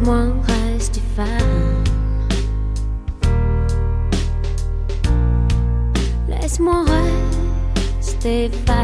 Laisse-moi rester femme. Laisse-moi rester femme.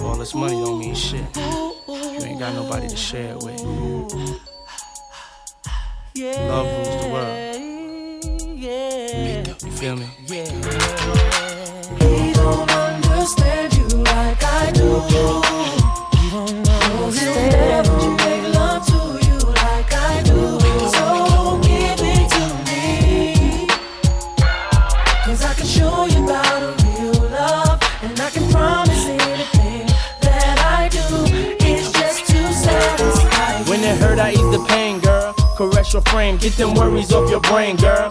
All this money don't mean shit. You ain't got nobody to share it with. Love rules the world. You feel me? He don't understand you like I do. Caress your frame, get them worries off your brain, girl.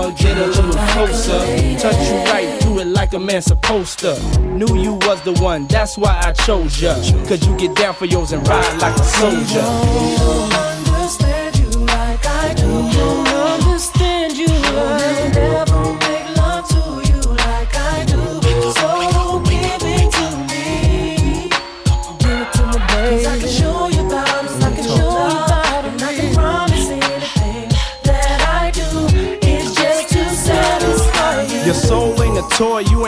get a little closer. Touch you right do it like a man supposed to. Knew you was the one, that's why I chose ya. Cause you get down for yours and ride like a soldier.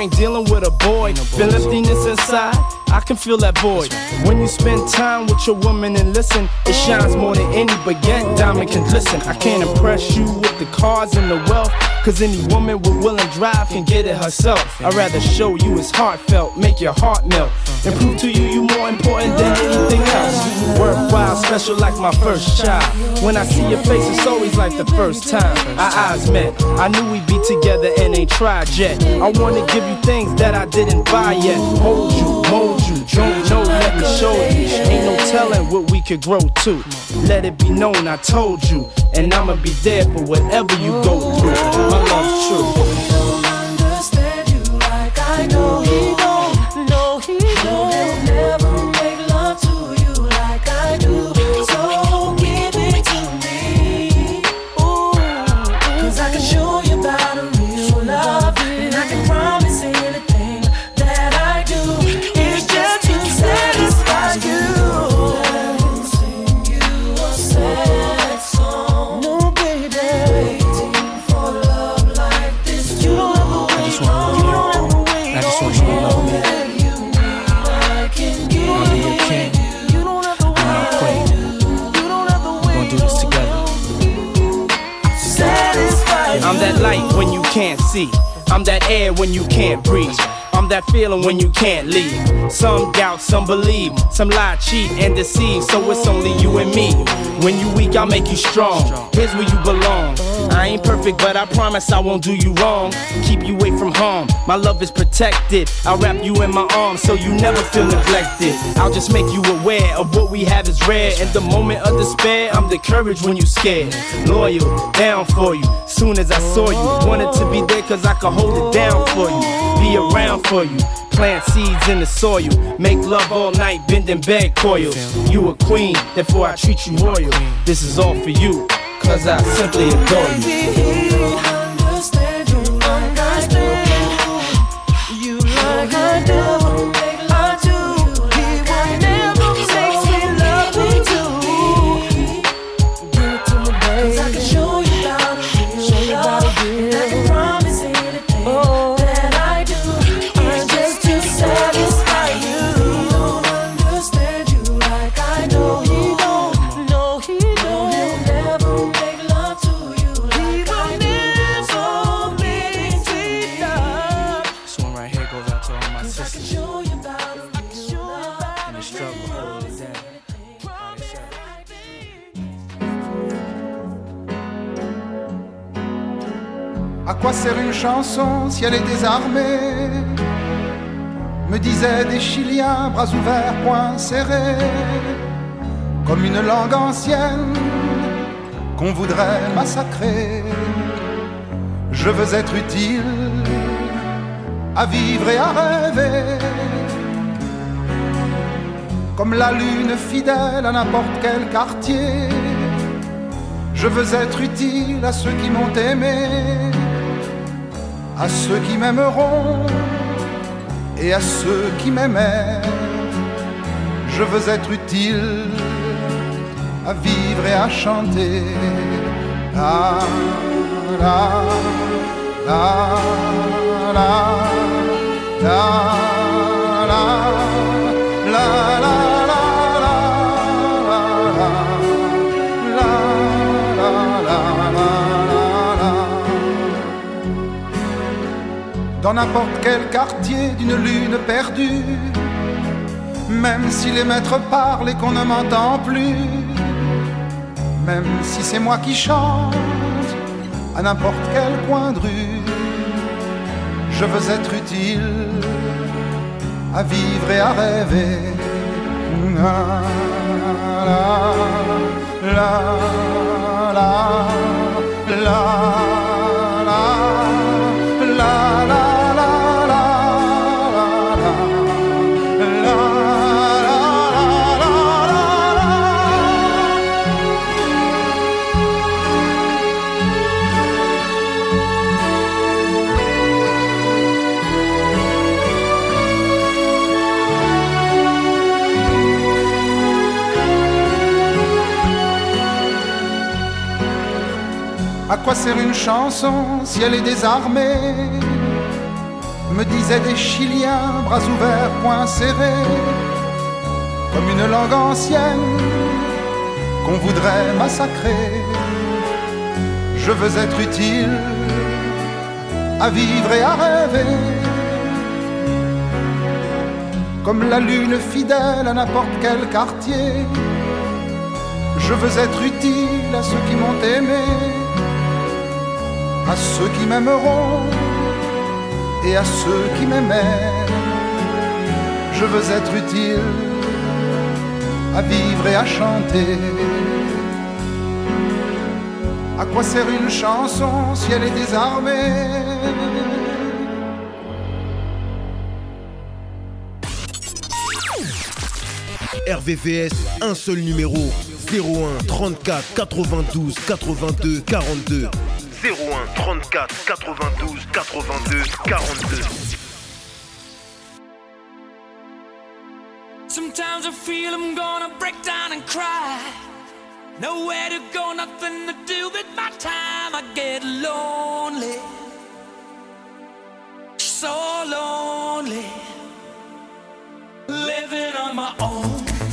Ain't dealing with a boy. Feel emptiness inside, I can feel that void. When you spend time with your woman and listen, it shines more than any baguette diamond can glisten. I can't impress you with the cars and the wealth, cause any woman with will and drive can get it herself. I'd rather show you it's heartfelt, make your heart melt, and prove to you you more important than anything else. Worthwhile, special like my first child. When I see your face, it's always like the first time our eyes met. I knew we'd be together and ain't tried yet. I wanna give you things that I didn't buy yet. Hold you, mold you, don't know, let me show you. Ain't no telling what we could grow to. Let it be known I told you, and I'ma be there for whatever you go through. My love's true. See. I'm that air when you can't breathe. I'm that feeling when you can't leave. Some doubt, some believe, some lie, cheat, and deceive. So it's only you and me. When you weak, I'll make you strong. Here's where you belong. I ain't perfect, but I promise I won't do you wrong. Keep you away from harm. My love is protected. I'll wrap you in my arms so you never feel neglected. I'll just make you aware of what we have is rare. In the moment of despair, I'm the courage when you scared. Loyal, down for you. Soon as I saw you, wanted to be there cause I could hold it down for you. Be around for you. Plant seeds in the soil. Make love all night, bending bed coils. You a queen, therefore I treat you royal. This is all for you, cause I simply adore you. Elle est désarmée Me disaient des Chiliens, bras ouverts, poings serrés Comme une langue ancienne qu'on voudrait massacrer. Je veux être utile à vivre et à rêver Comme la lune fidèle à n'importe quel quartier. Je veux être utile à ceux qui m'ont aimé à ceux qui m'aimeront et à ceux qui m'aimaient. Je veux être utile à vivre et à chanter. N'importe quel quartier d'une lune perdue. Même si les maîtres parlent et qu'on ne m'entend plus, même si c'est moi qui chante à n'importe quel coin de rue, je veux être utile à vivre et à rêver. Sert une chanson si elle est désarmée Me disaient des Chiliens, bras ouverts, poings serrés, comme une langue ancienne qu'on voudrait massacrer. Je veux être utile à vivre et à rêver, comme la lune fidèle à n'importe quel quartier. Je veux être utile à ceux qui m'ont aimé à ceux qui m'aimeront et à ceux qui m'aimaient. Je veux être utile à vivre et à chanter. À quoi sert une chanson si elle est désarmée? RVVS, un seul numéro 01 34 92 82 42 01 34 92 82 42. Sometimes I feel I'm gonna break down and cry. Nowhere to go, nothing to do with my time. I get lonely, so lonely, living on my own.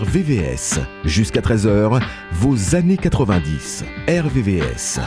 RVVS. Jusqu'à 13h, vos années 90. RVVS.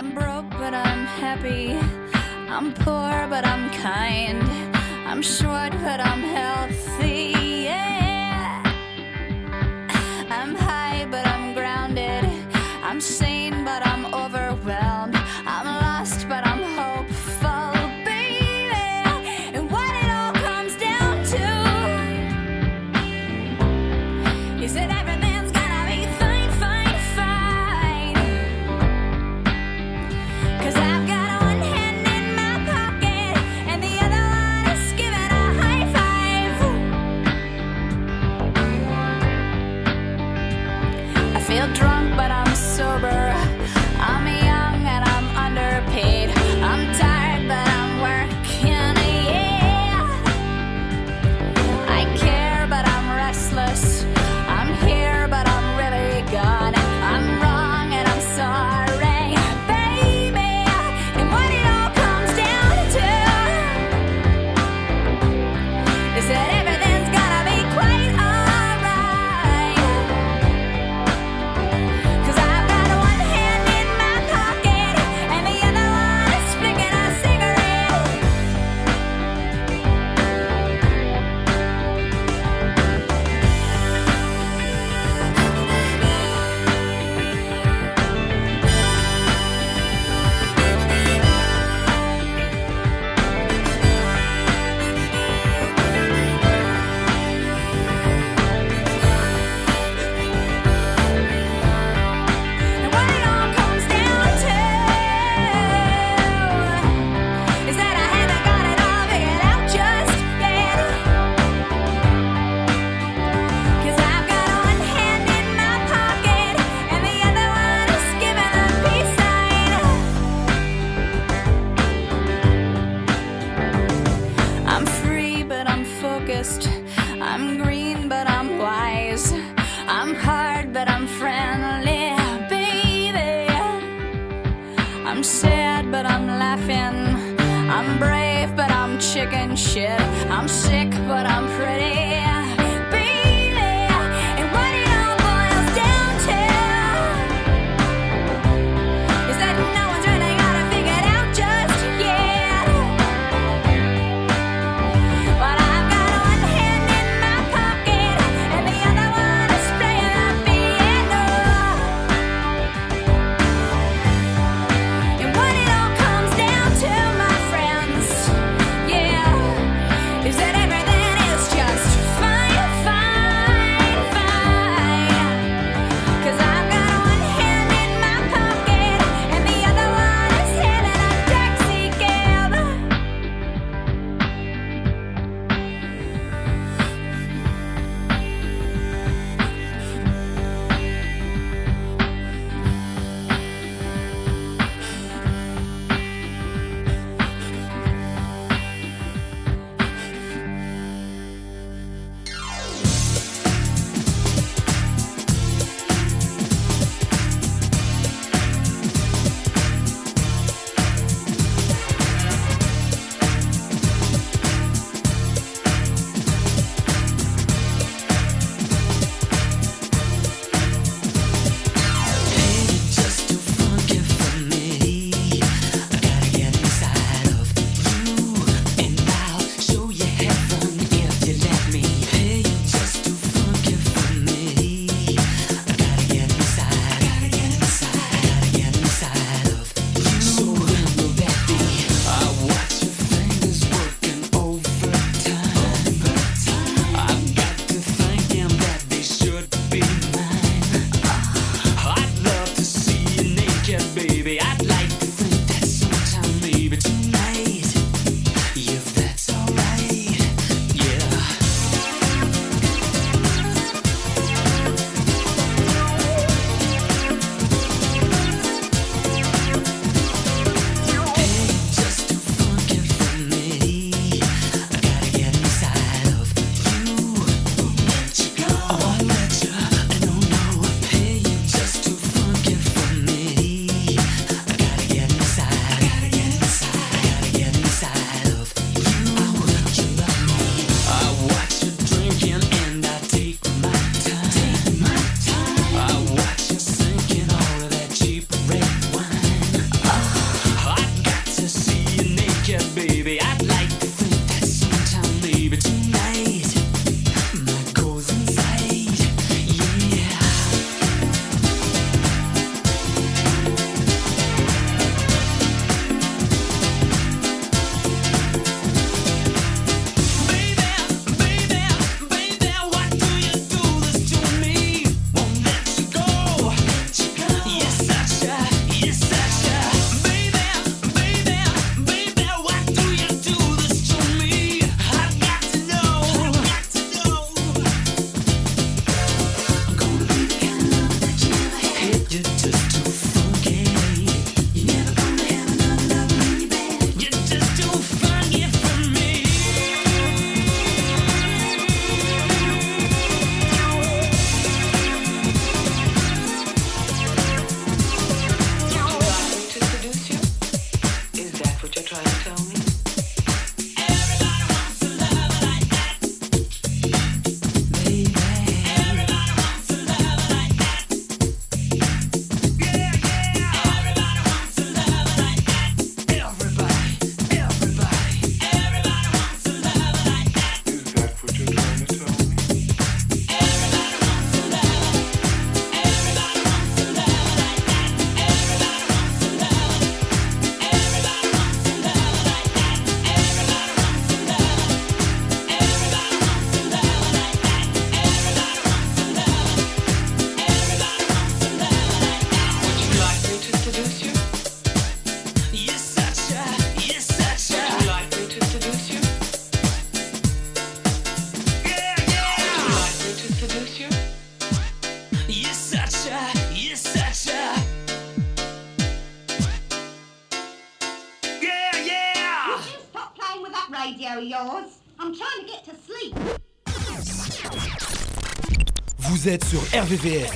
Vous êtes sur RVVS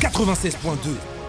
96.2.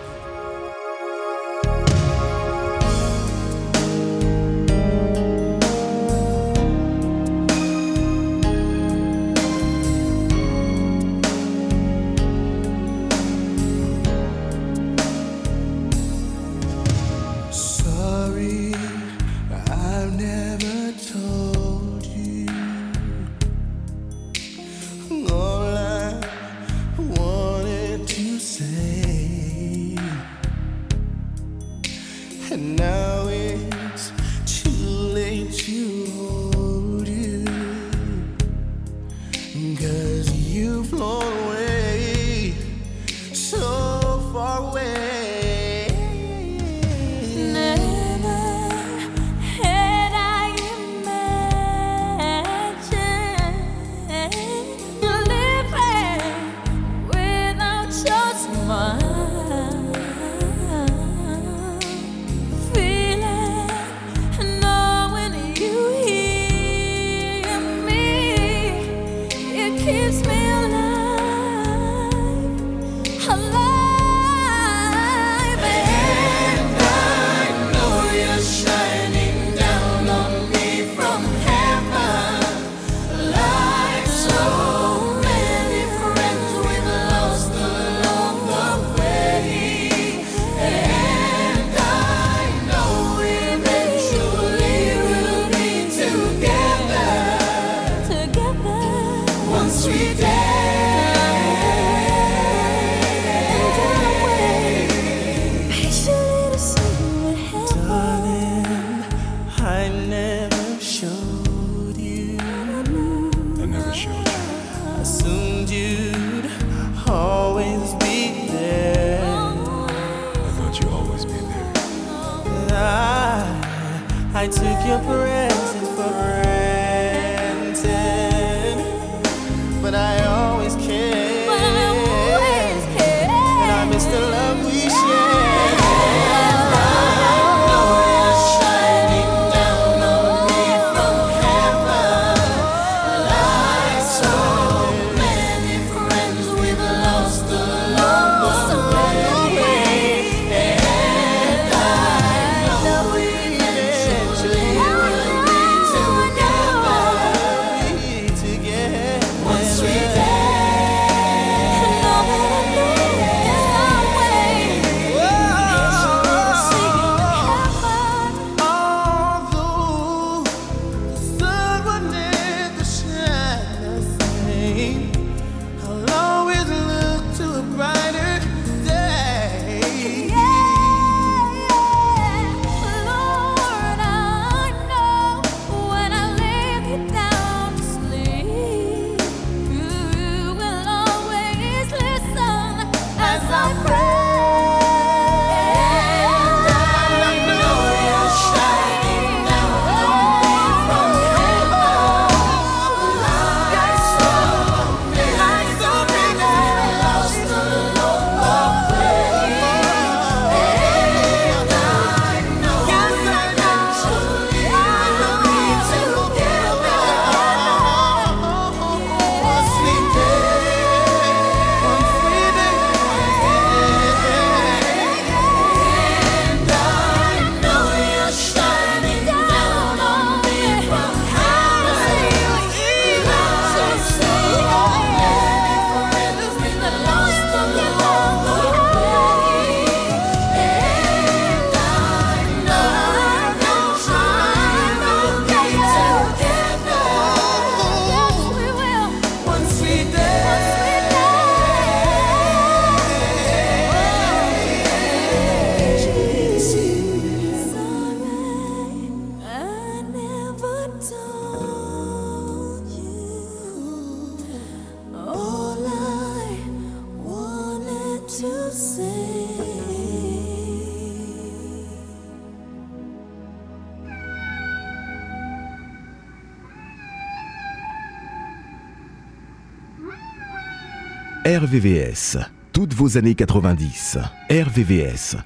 RVVS, toutes vos années 90. RVVS.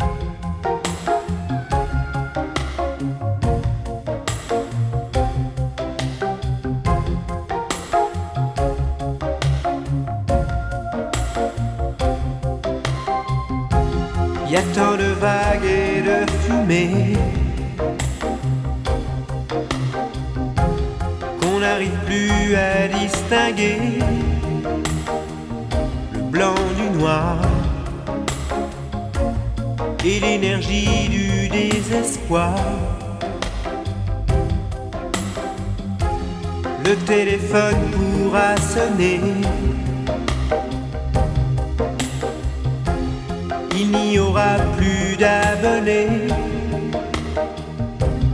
Y a tant de vagues et de fumée qu'on n'arrive plus à distinguer et l'énergie du désespoir. Le téléphone pourra sonner. Il n'y aura plus d'abonnés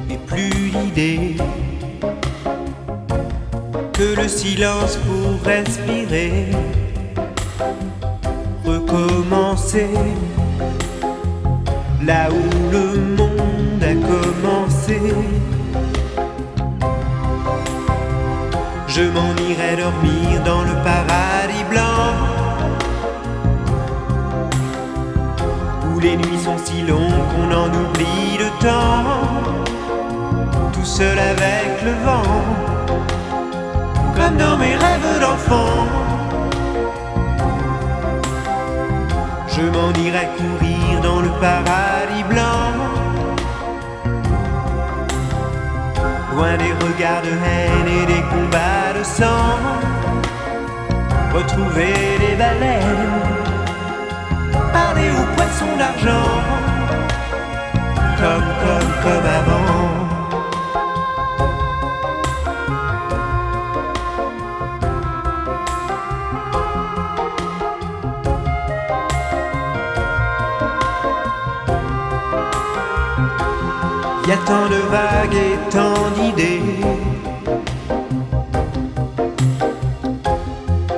et plus d'idées que le silence pour respirer, là où le monde a commencé. Je m'en irai dormir dans le paradis blanc. Où les nuits sont si longues qu'on en oublie le temps. Tout seul avec le vent. Comme dans mes rêves d'enfant Je m'en irai courir dans le paradis blanc. Loin des regards de haine et des combats de sang. Retrouver les baleines. Parler aux poissons d'argent. Comme, comme, comme avant Tant de vagues et tant d'idées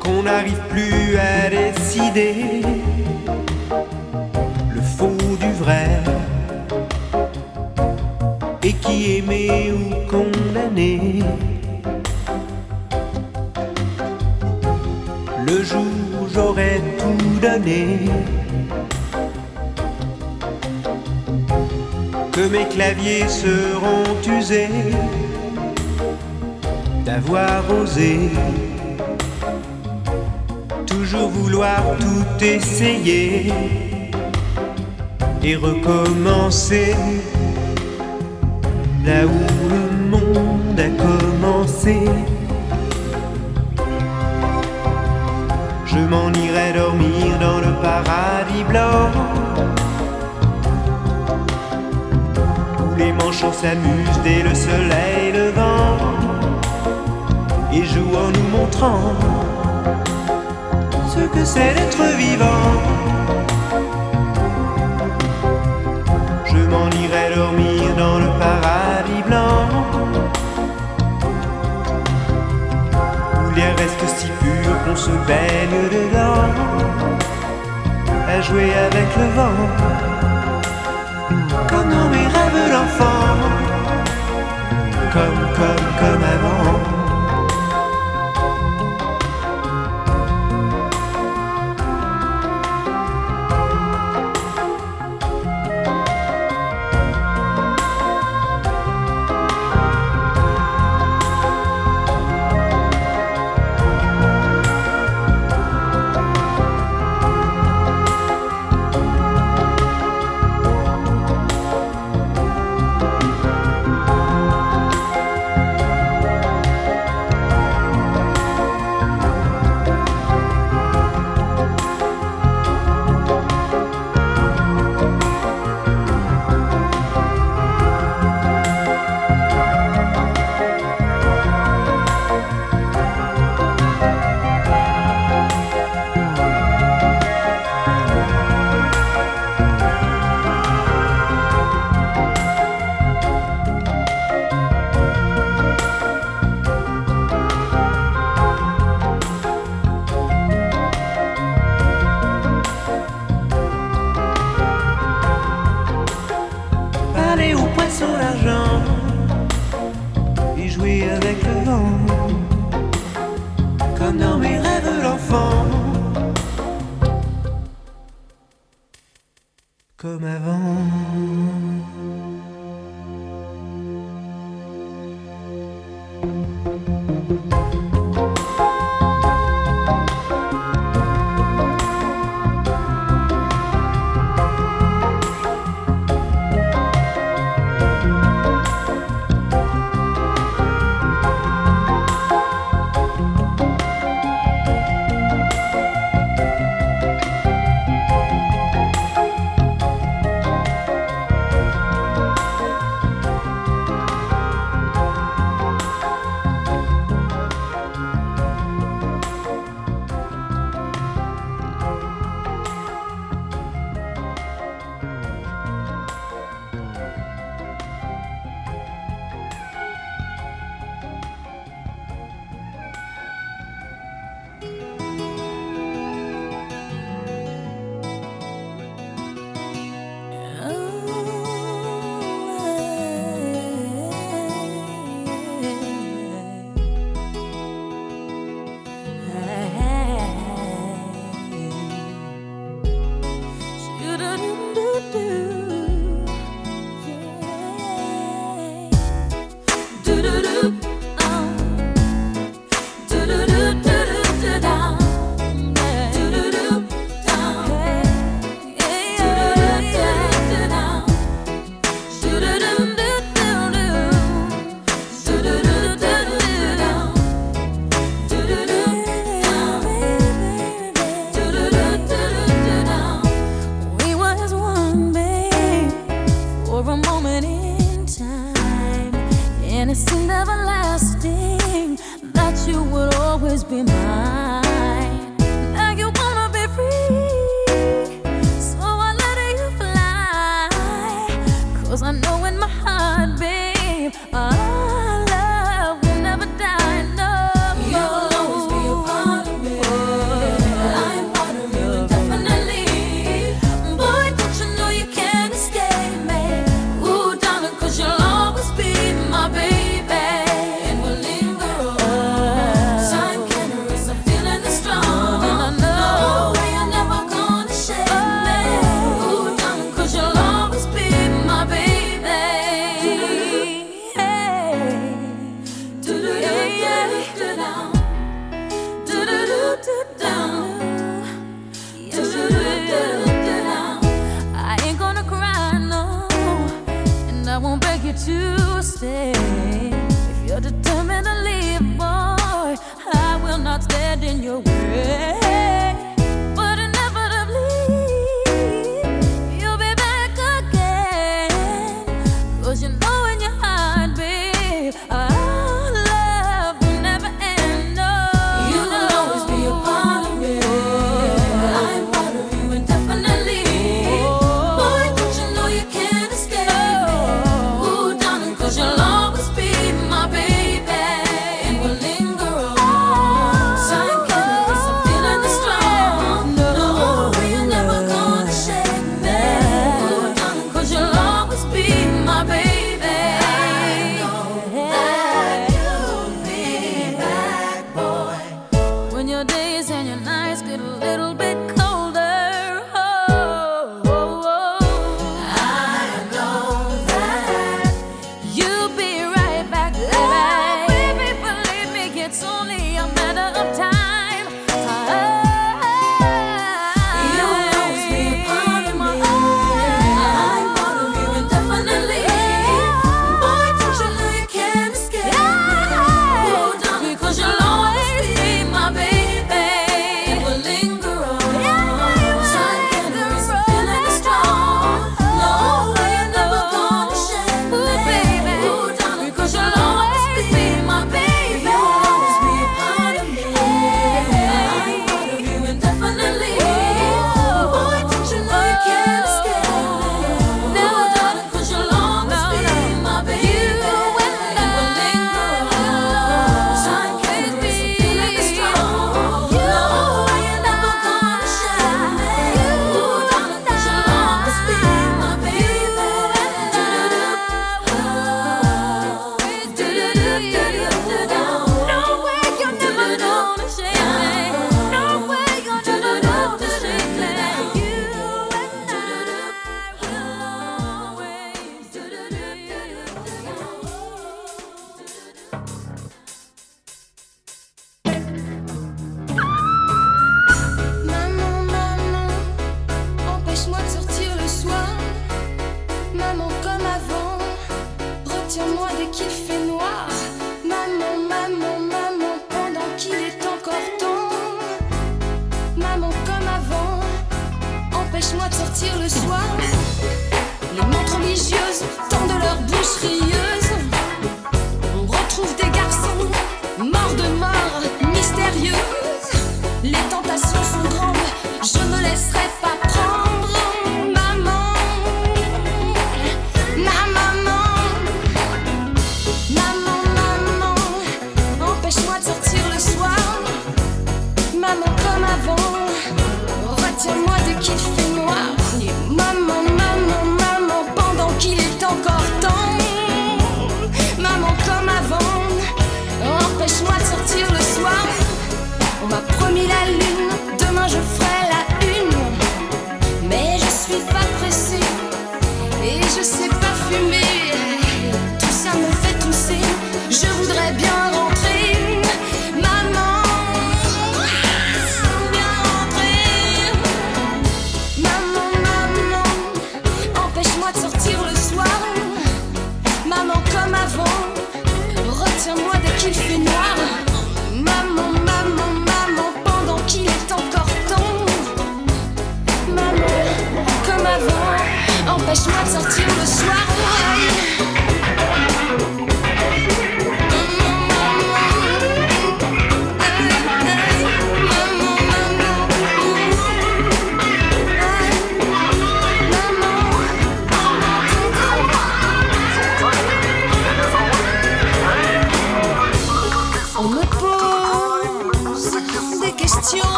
qu'on n'arrive plus à décider le faux du vrai et qui aimé ou condamné. Le jour où j'aurais tout donné. Que mes claviers seront usés d'avoir osé toujours vouloir tout essayer et recommencer là où le monde a commencé. Je m'en irai dormir dans le paradis blanc. Les manchots s'amusent dès le soleil levant et jouent en nous montrant ce que c'est d'être vivant. Je m'en irai dormir dans le paradis blanc où l'air reste si pur qu'on se baigne dedans. À jouer avec le vent rêves d'enfant, comme, comme, comme avant. Moi, maman, maman, maman, pendant qu'il est encore temps. Maman, comme avant, empêche-moi de sortir le soir. On m'a promis la lune, demain je ferai.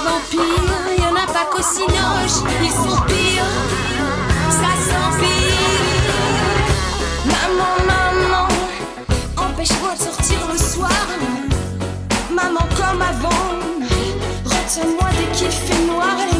les vampires, y en a pas qu'au Cinoche, ils sont pires, ça s'empire. Maman, maman, empêche-moi de sortir le soir. Maman, comme avant, retiens-moi dès qu'il fait noir.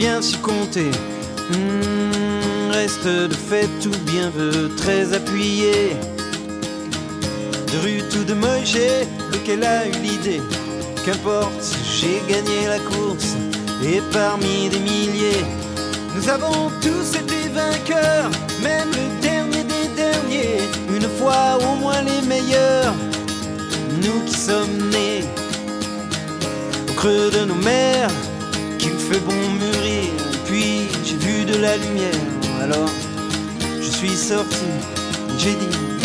bien su compter. Hmm, reste de fait tout bien veut très appuyé. De rue tout de Moïse, lequel a eu l'idée? Qu'importe, j'ai gagné la course et parmi des milliers, nous avons tous été vainqueurs, même le dernier des derniers. Une fois au moins les meilleurs, nous qui sommes nés au creux de nos mers, qu'il fait bon mûrir. Puis j'ai vu de la lumière, alors je suis sorti, j'ai dit.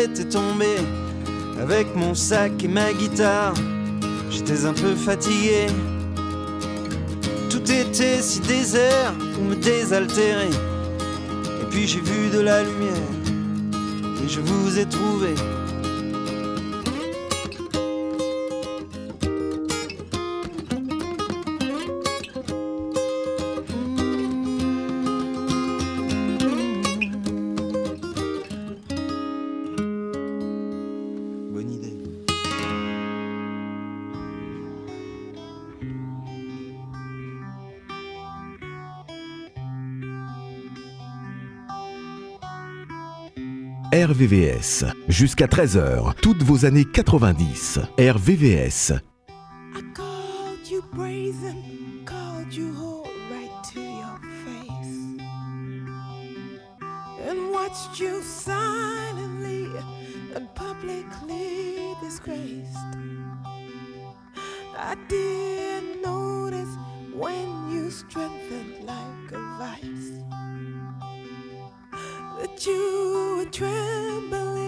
Était tombé Avec mon sac et ma guitare. J'étais un peu fatigué. Tout était si désert pour me désaltérer. Et puis j'ai vu de la lumière Et je vous ai trouvé RVVS. Jusqu'à 13h, toutes vos années 90. RVVS. Called you brazen, called you whole right to your face, and watched you silently and publicly disgraced. I didn't notice when you strengthened like a vice you were trembling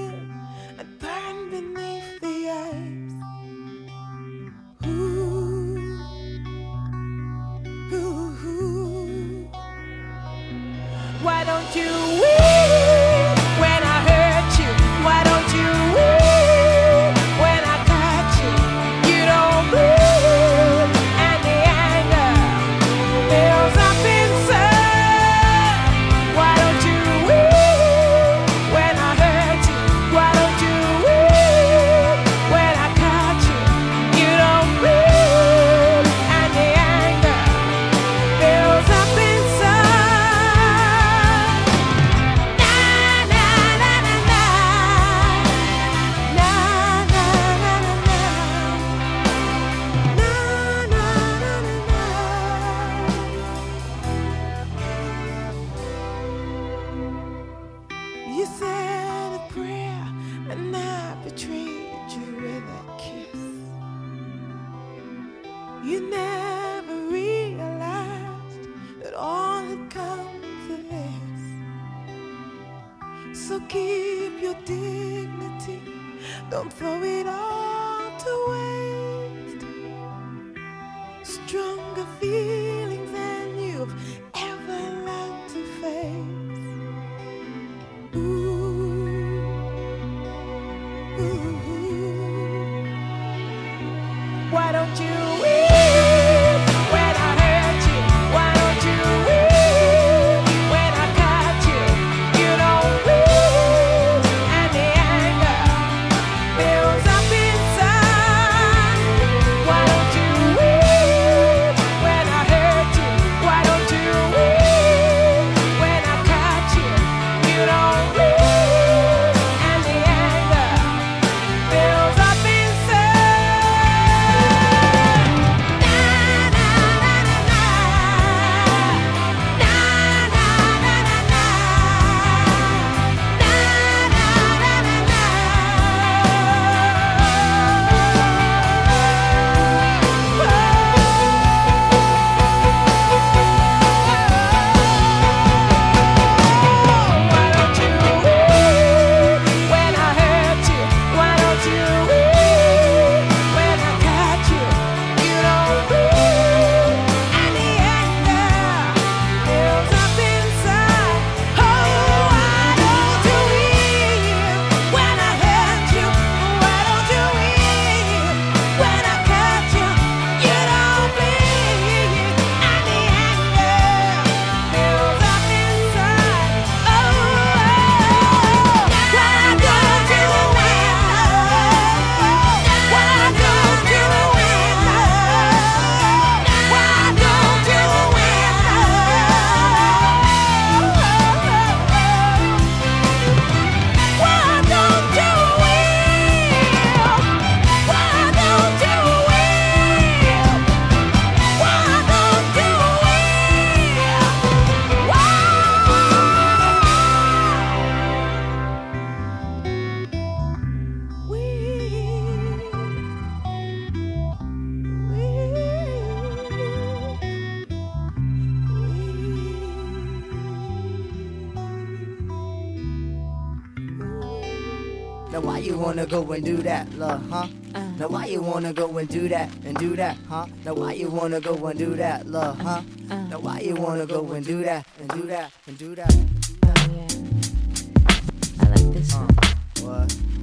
Now why you wanna go and do that, love, huh? Uh. Now why you wanna go and do that and do that, huh? Now why you wanna go and do that, love, huh? Uh. Now why you wanna go and do that and do that and do that? And do that? Oh yeah, I like this uh, one. Uh, what?